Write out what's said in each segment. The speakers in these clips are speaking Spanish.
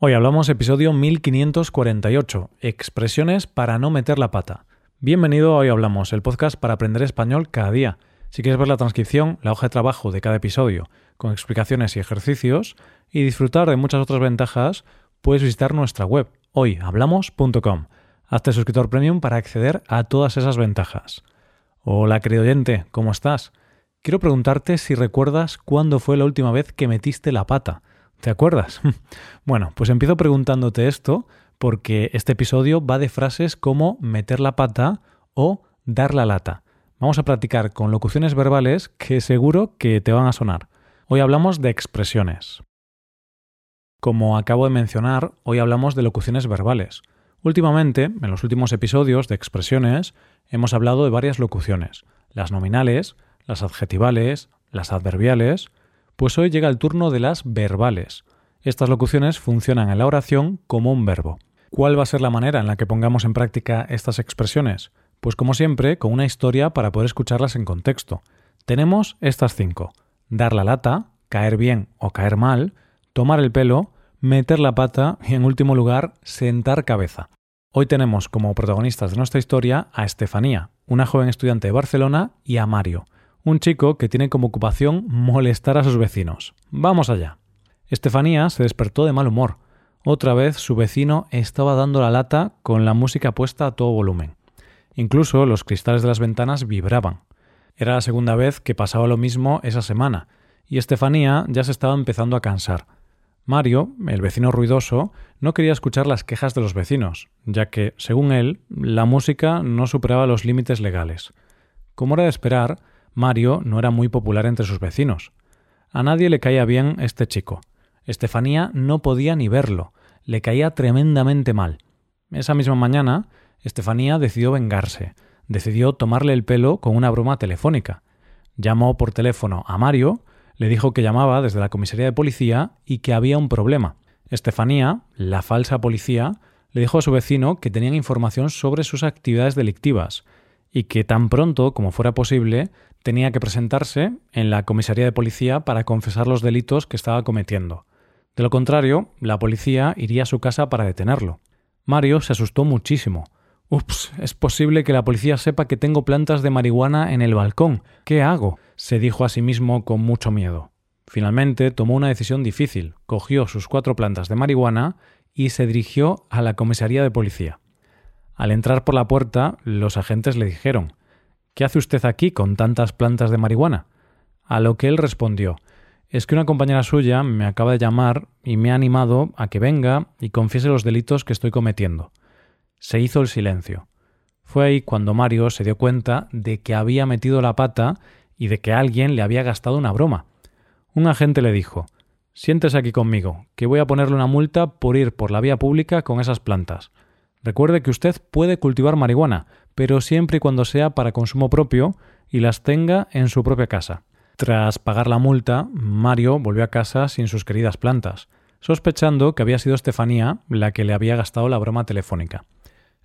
Hoy hablamos episodio 1548, expresiones para no meter la pata. Bienvenido a Hoy Hablamos, el podcast para aprender español cada día. Si quieres ver la transcripción, la hoja de trabajo de cada episodio, con explicaciones y ejercicios, y disfrutar de muchas otras ventajas, puedes visitar nuestra web, hoyhablamos.com. Hazte suscriptor premium para acceder a todas esas ventajas. Hola querido oyente, ¿cómo estás? Quiero preguntarte si recuerdas cuándo fue la última vez que metiste la pata. ¿Te acuerdas? bueno, pues empiezo preguntándote esto porque este episodio va de frases como meter la pata o dar la lata. Vamos a practicar con locuciones verbales que seguro que te van a sonar. Hoy hablamos de expresiones. Como acabo de mencionar, hoy hablamos de locuciones verbales. Últimamente, en los últimos episodios de expresiones, hemos hablado de varias locuciones. Las nominales, las adjetivales, las adverbiales, pues hoy llega el turno de las verbales. Estas locuciones funcionan en la oración como un verbo. ¿Cuál va a ser la manera en la que pongamos en práctica estas expresiones? Pues como siempre, con una historia para poder escucharlas en contexto. Tenemos estas cinco. Dar la lata, caer bien o caer mal, tomar el pelo, meter la pata y en último lugar, sentar cabeza. Hoy tenemos como protagonistas de nuestra historia a Estefanía, una joven estudiante de Barcelona, y a Mario, un chico que tiene como ocupación molestar a sus vecinos. Vamos allá. Estefanía se despertó de mal humor. Otra vez su vecino estaba dando la lata con la música puesta a todo volumen. Incluso los cristales de las ventanas vibraban. Era la segunda vez que pasaba lo mismo esa semana, y Estefanía ya se estaba empezando a cansar. Mario, el vecino ruidoso, no quería escuchar las quejas de los vecinos, ya que, según él, la música no superaba los límites legales. Como era de esperar, Mario no era muy popular entre sus vecinos. A nadie le caía bien este chico. Estefanía no podía ni verlo, le caía tremendamente mal. Esa misma mañana, Estefanía decidió vengarse, decidió tomarle el pelo con una broma telefónica. Llamó por teléfono a Mario, le dijo que llamaba desde la comisaría de policía y que había un problema. Estefanía, la falsa policía, le dijo a su vecino que tenían información sobre sus actividades delictivas y que tan pronto como fuera posible tenía que presentarse en la comisaría de policía para confesar los delitos que estaba cometiendo. De lo contrario, la policía iría a su casa para detenerlo. Mario se asustó muchísimo. Ups, es posible que la policía sepa que tengo plantas de marihuana en el balcón. ¿Qué hago? se dijo a sí mismo con mucho miedo. Finalmente tomó una decisión difícil, cogió sus cuatro plantas de marihuana y se dirigió a la comisaría de policía. Al entrar por la puerta, los agentes le dijeron ¿Qué hace usted aquí con tantas plantas de marihuana? A lo que él respondió Es que una compañera suya me acaba de llamar y me ha animado a que venga y confiese los delitos que estoy cometiendo. Se hizo el silencio. Fue ahí cuando Mario se dio cuenta de que había metido la pata y de que alguien le había gastado una broma. Un agente le dijo Siéntese aquí conmigo, que voy a ponerle una multa por ir por la vía pública con esas plantas. Recuerde que usted puede cultivar marihuana, pero siempre y cuando sea para consumo propio y las tenga en su propia casa. Tras pagar la multa, Mario volvió a casa sin sus queridas plantas, sospechando que había sido Estefanía la que le había gastado la broma telefónica.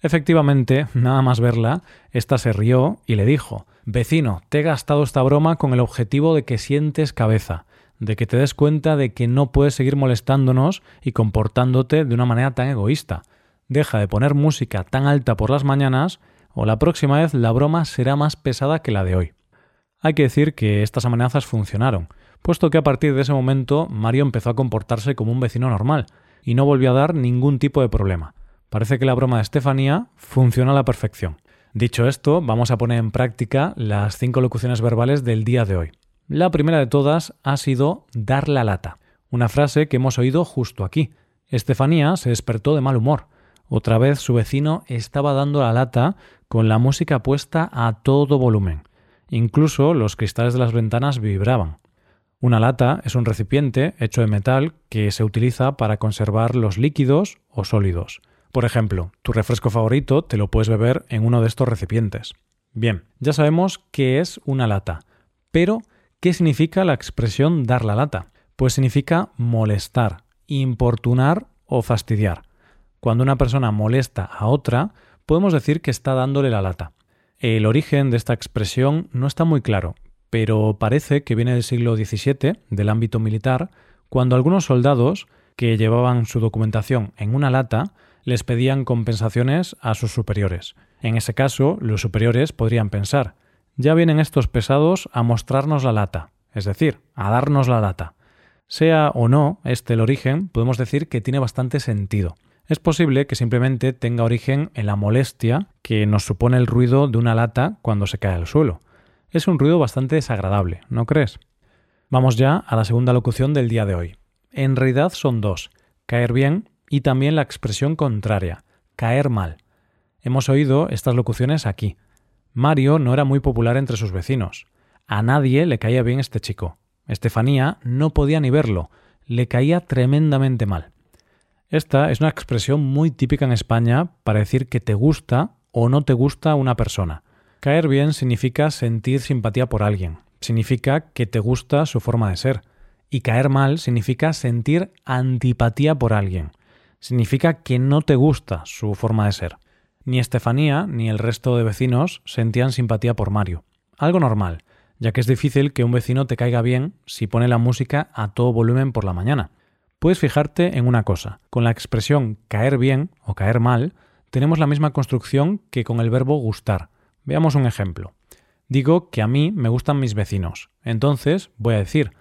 Efectivamente, nada más verla, ésta se rió y le dijo Vecino, te he gastado esta broma con el objetivo de que sientes cabeza, de que te des cuenta de que no puedes seguir molestándonos y comportándote de una manera tan egoísta. Deja de poner música tan alta por las mañanas o la próxima vez la broma será más pesada que la de hoy. Hay que decir que estas amenazas funcionaron, puesto que a partir de ese momento Mario empezó a comportarse como un vecino normal y no volvió a dar ningún tipo de problema. Parece que la broma de Estefanía funciona a la perfección. Dicho esto, vamos a poner en práctica las cinco locuciones verbales del día de hoy. La primera de todas ha sido dar la lata, una frase que hemos oído justo aquí. Estefanía se despertó de mal humor. Otra vez su vecino estaba dando la lata con la música puesta a todo volumen. Incluso los cristales de las ventanas vibraban. Una lata es un recipiente hecho de metal que se utiliza para conservar los líquidos o sólidos. Por ejemplo, tu refresco favorito te lo puedes beber en uno de estos recipientes. Bien, ya sabemos qué es una lata, pero ¿qué significa la expresión dar la lata? Pues significa molestar, importunar o fastidiar. Cuando una persona molesta a otra, podemos decir que está dándole la lata. El origen de esta expresión no está muy claro, pero parece que viene del siglo XVII, del ámbito militar, cuando algunos soldados que llevaban su documentación en una lata les pedían compensaciones a sus superiores. En ese caso, los superiores podrían pensar, ya vienen estos pesados a mostrarnos la lata, es decir, a darnos la lata. Sea o no este el origen, podemos decir que tiene bastante sentido. Es posible que simplemente tenga origen en la molestia que nos supone el ruido de una lata cuando se cae al suelo. Es un ruido bastante desagradable, ¿no crees? Vamos ya a la segunda locución del día de hoy. En realidad son dos, caer bien y también la expresión contraria, caer mal. Hemos oído estas locuciones aquí. Mario no era muy popular entre sus vecinos. A nadie le caía bien este chico. Estefanía no podía ni verlo, le caía tremendamente mal. Esta es una expresión muy típica en España para decir que te gusta o no te gusta una persona. Caer bien significa sentir simpatía por alguien, significa que te gusta su forma de ser, y caer mal significa sentir antipatía por alguien, significa que no te gusta su forma de ser. Ni Estefanía ni el resto de vecinos sentían simpatía por Mario. Algo normal, ya que es difícil que un vecino te caiga bien si pone la música a todo volumen por la mañana. Puedes fijarte en una cosa. Con la expresión caer bien o caer mal, tenemos la misma construcción que con el verbo gustar. Veamos un ejemplo. Digo que a mí me gustan mis vecinos. Entonces voy a decir,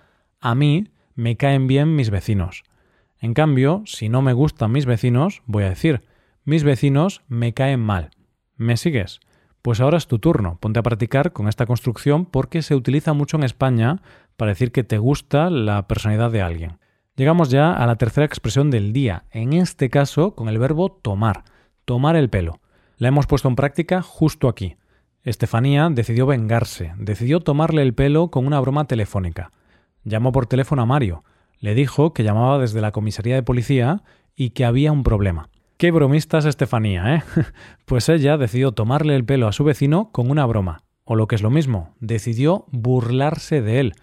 a mí me caen bien mis vecinos. En cambio, si no me gustan mis vecinos, voy a decir, mis vecinos me caen mal. ¿Me sigues? Pues ahora es tu turno. Ponte a practicar con esta construcción porque se utiliza mucho en España para decir que te gusta la personalidad de alguien. Llegamos ya a la tercera expresión del día, en este caso con el verbo tomar, tomar el pelo. La hemos puesto en práctica justo aquí. Estefanía decidió vengarse, decidió tomarle el pelo con una broma telefónica. Llamó por teléfono a Mario, le dijo que llamaba desde la comisaría de policía y que había un problema. Qué bromista es Estefanía, ¿eh? pues ella decidió tomarle el pelo a su vecino con una broma, o lo que es lo mismo, decidió burlarse de él,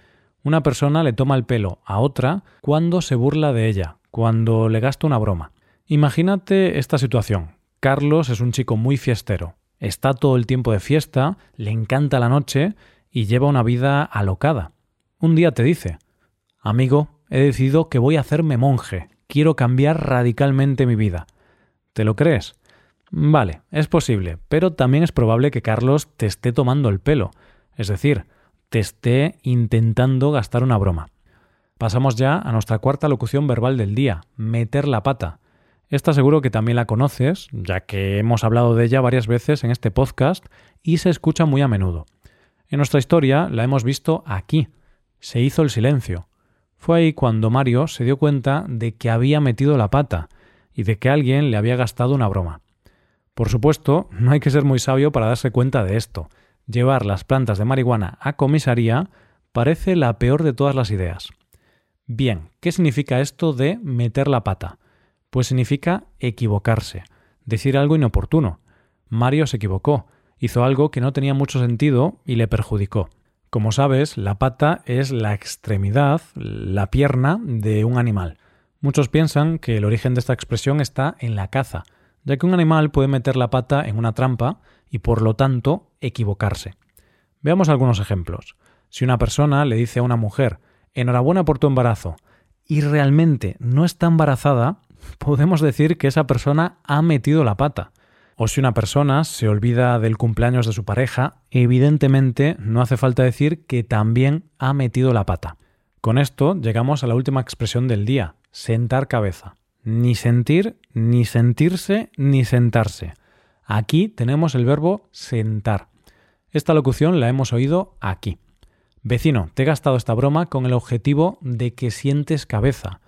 una persona le toma el pelo a otra cuando se burla de ella, cuando le gasta una broma. Imagínate esta situación. Carlos es un chico muy fiestero. Está todo el tiempo de fiesta, le encanta la noche y lleva una vida alocada. Un día te dice, Amigo, he decidido que voy a hacerme monje, quiero cambiar radicalmente mi vida. ¿Te lo crees? Vale, es posible, pero también es probable que Carlos te esté tomando el pelo, es decir, te esté intentando gastar una broma. Pasamos ya a nuestra cuarta locución verbal del día, meter la pata. Esta seguro que también la conoces, ya que hemos hablado de ella varias veces en este podcast y se escucha muy a menudo. En nuestra historia la hemos visto aquí. Se hizo el silencio. Fue ahí cuando Mario se dio cuenta de que había metido la pata y de que alguien le había gastado una broma. Por supuesto, no hay que ser muy sabio para darse cuenta de esto llevar las plantas de marihuana a comisaría parece la peor de todas las ideas. Bien, ¿qué significa esto de meter la pata? Pues significa equivocarse, decir algo inoportuno. Mario se equivocó, hizo algo que no tenía mucho sentido y le perjudicó. Como sabes, la pata es la extremidad, la pierna de un animal. Muchos piensan que el origen de esta expresión está en la caza, ya que un animal puede meter la pata en una trampa y por lo tanto equivocarse. Veamos algunos ejemplos. Si una persona le dice a una mujer enhorabuena por tu embarazo y realmente no está embarazada, podemos decir que esa persona ha metido la pata. O si una persona se olvida del cumpleaños de su pareja, evidentemente no hace falta decir que también ha metido la pata. Con esto llegamos a la última expresión del día, sentar cabeza. Ni sentir, ni sentirse, ni sentarse. Aquí tenemos el verbo sentar. Esta locución la hemos oído aquí. Vecino, te he gastado esta broma con el objetivo de que sientes cabeza,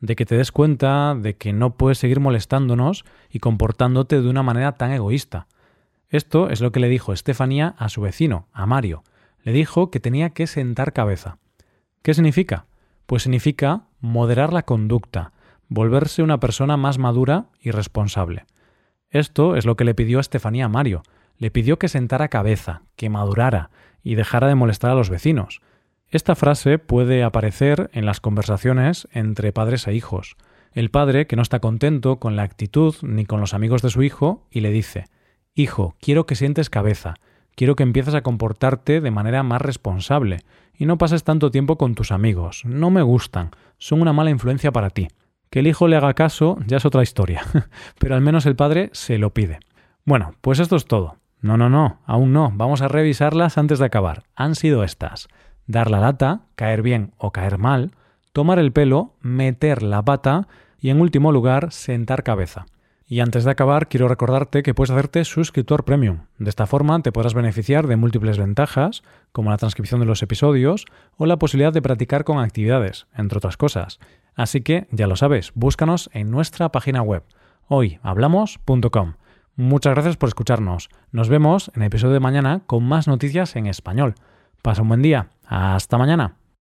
de que te des cuenta de que no puedes seguir molestándonos y comportándote de una manera tan egoísta. Esto es lo que le dijo Estefanía a su vecino, a Mario. Le dijo que tenía que sentar cabeza. ¿Qué significa? Pues significa moderar la conducta, volverse una persona más madura y responsable. Esto es lo que le pidió Estefanía a Mario. Le pidió que sentara cabeza, que madurara y dejara de molestar a los vecinos. Esta frase puede aparecer en las conversaciones entre padres e hijos. El padre que no está contento con la actitud ni con los amigos de su hijo y le dice Hijo, quiero que sientes cabeza, quiero que empieces a comportarte de manera más responsable y no pases tanto tiempo con tus amigos, no me gustan, son una mala influencia para ti. Que el hijo le haga caso ya es otra historia, pero al menos el padre se lo pide. Bueno, pues esto es todo. No, no, no, aún no. Vamos a revisarlas antes de acabar. Han sido estas. Dar la lata, caer bien o caer mal, tomar el pelo, meter la pata y en último lugar, sentar cabeza. Y antes de acabar, quiero recordarte que puedes hacerte suscriptor premium. De esta forma te podrás beneficiar de múltiples ventajas, como la transcripción de los episodios o la posibilidad de practicar con actividades, entre otras cosas. Así que, ya lo sabes, búscanos en nuestra página web, hoyhablamos.com. Muchas gracias por escucharnos. Nos vemos en el episodio de mañana con más noticias en español. Pasa un buen día. Hasta mañana.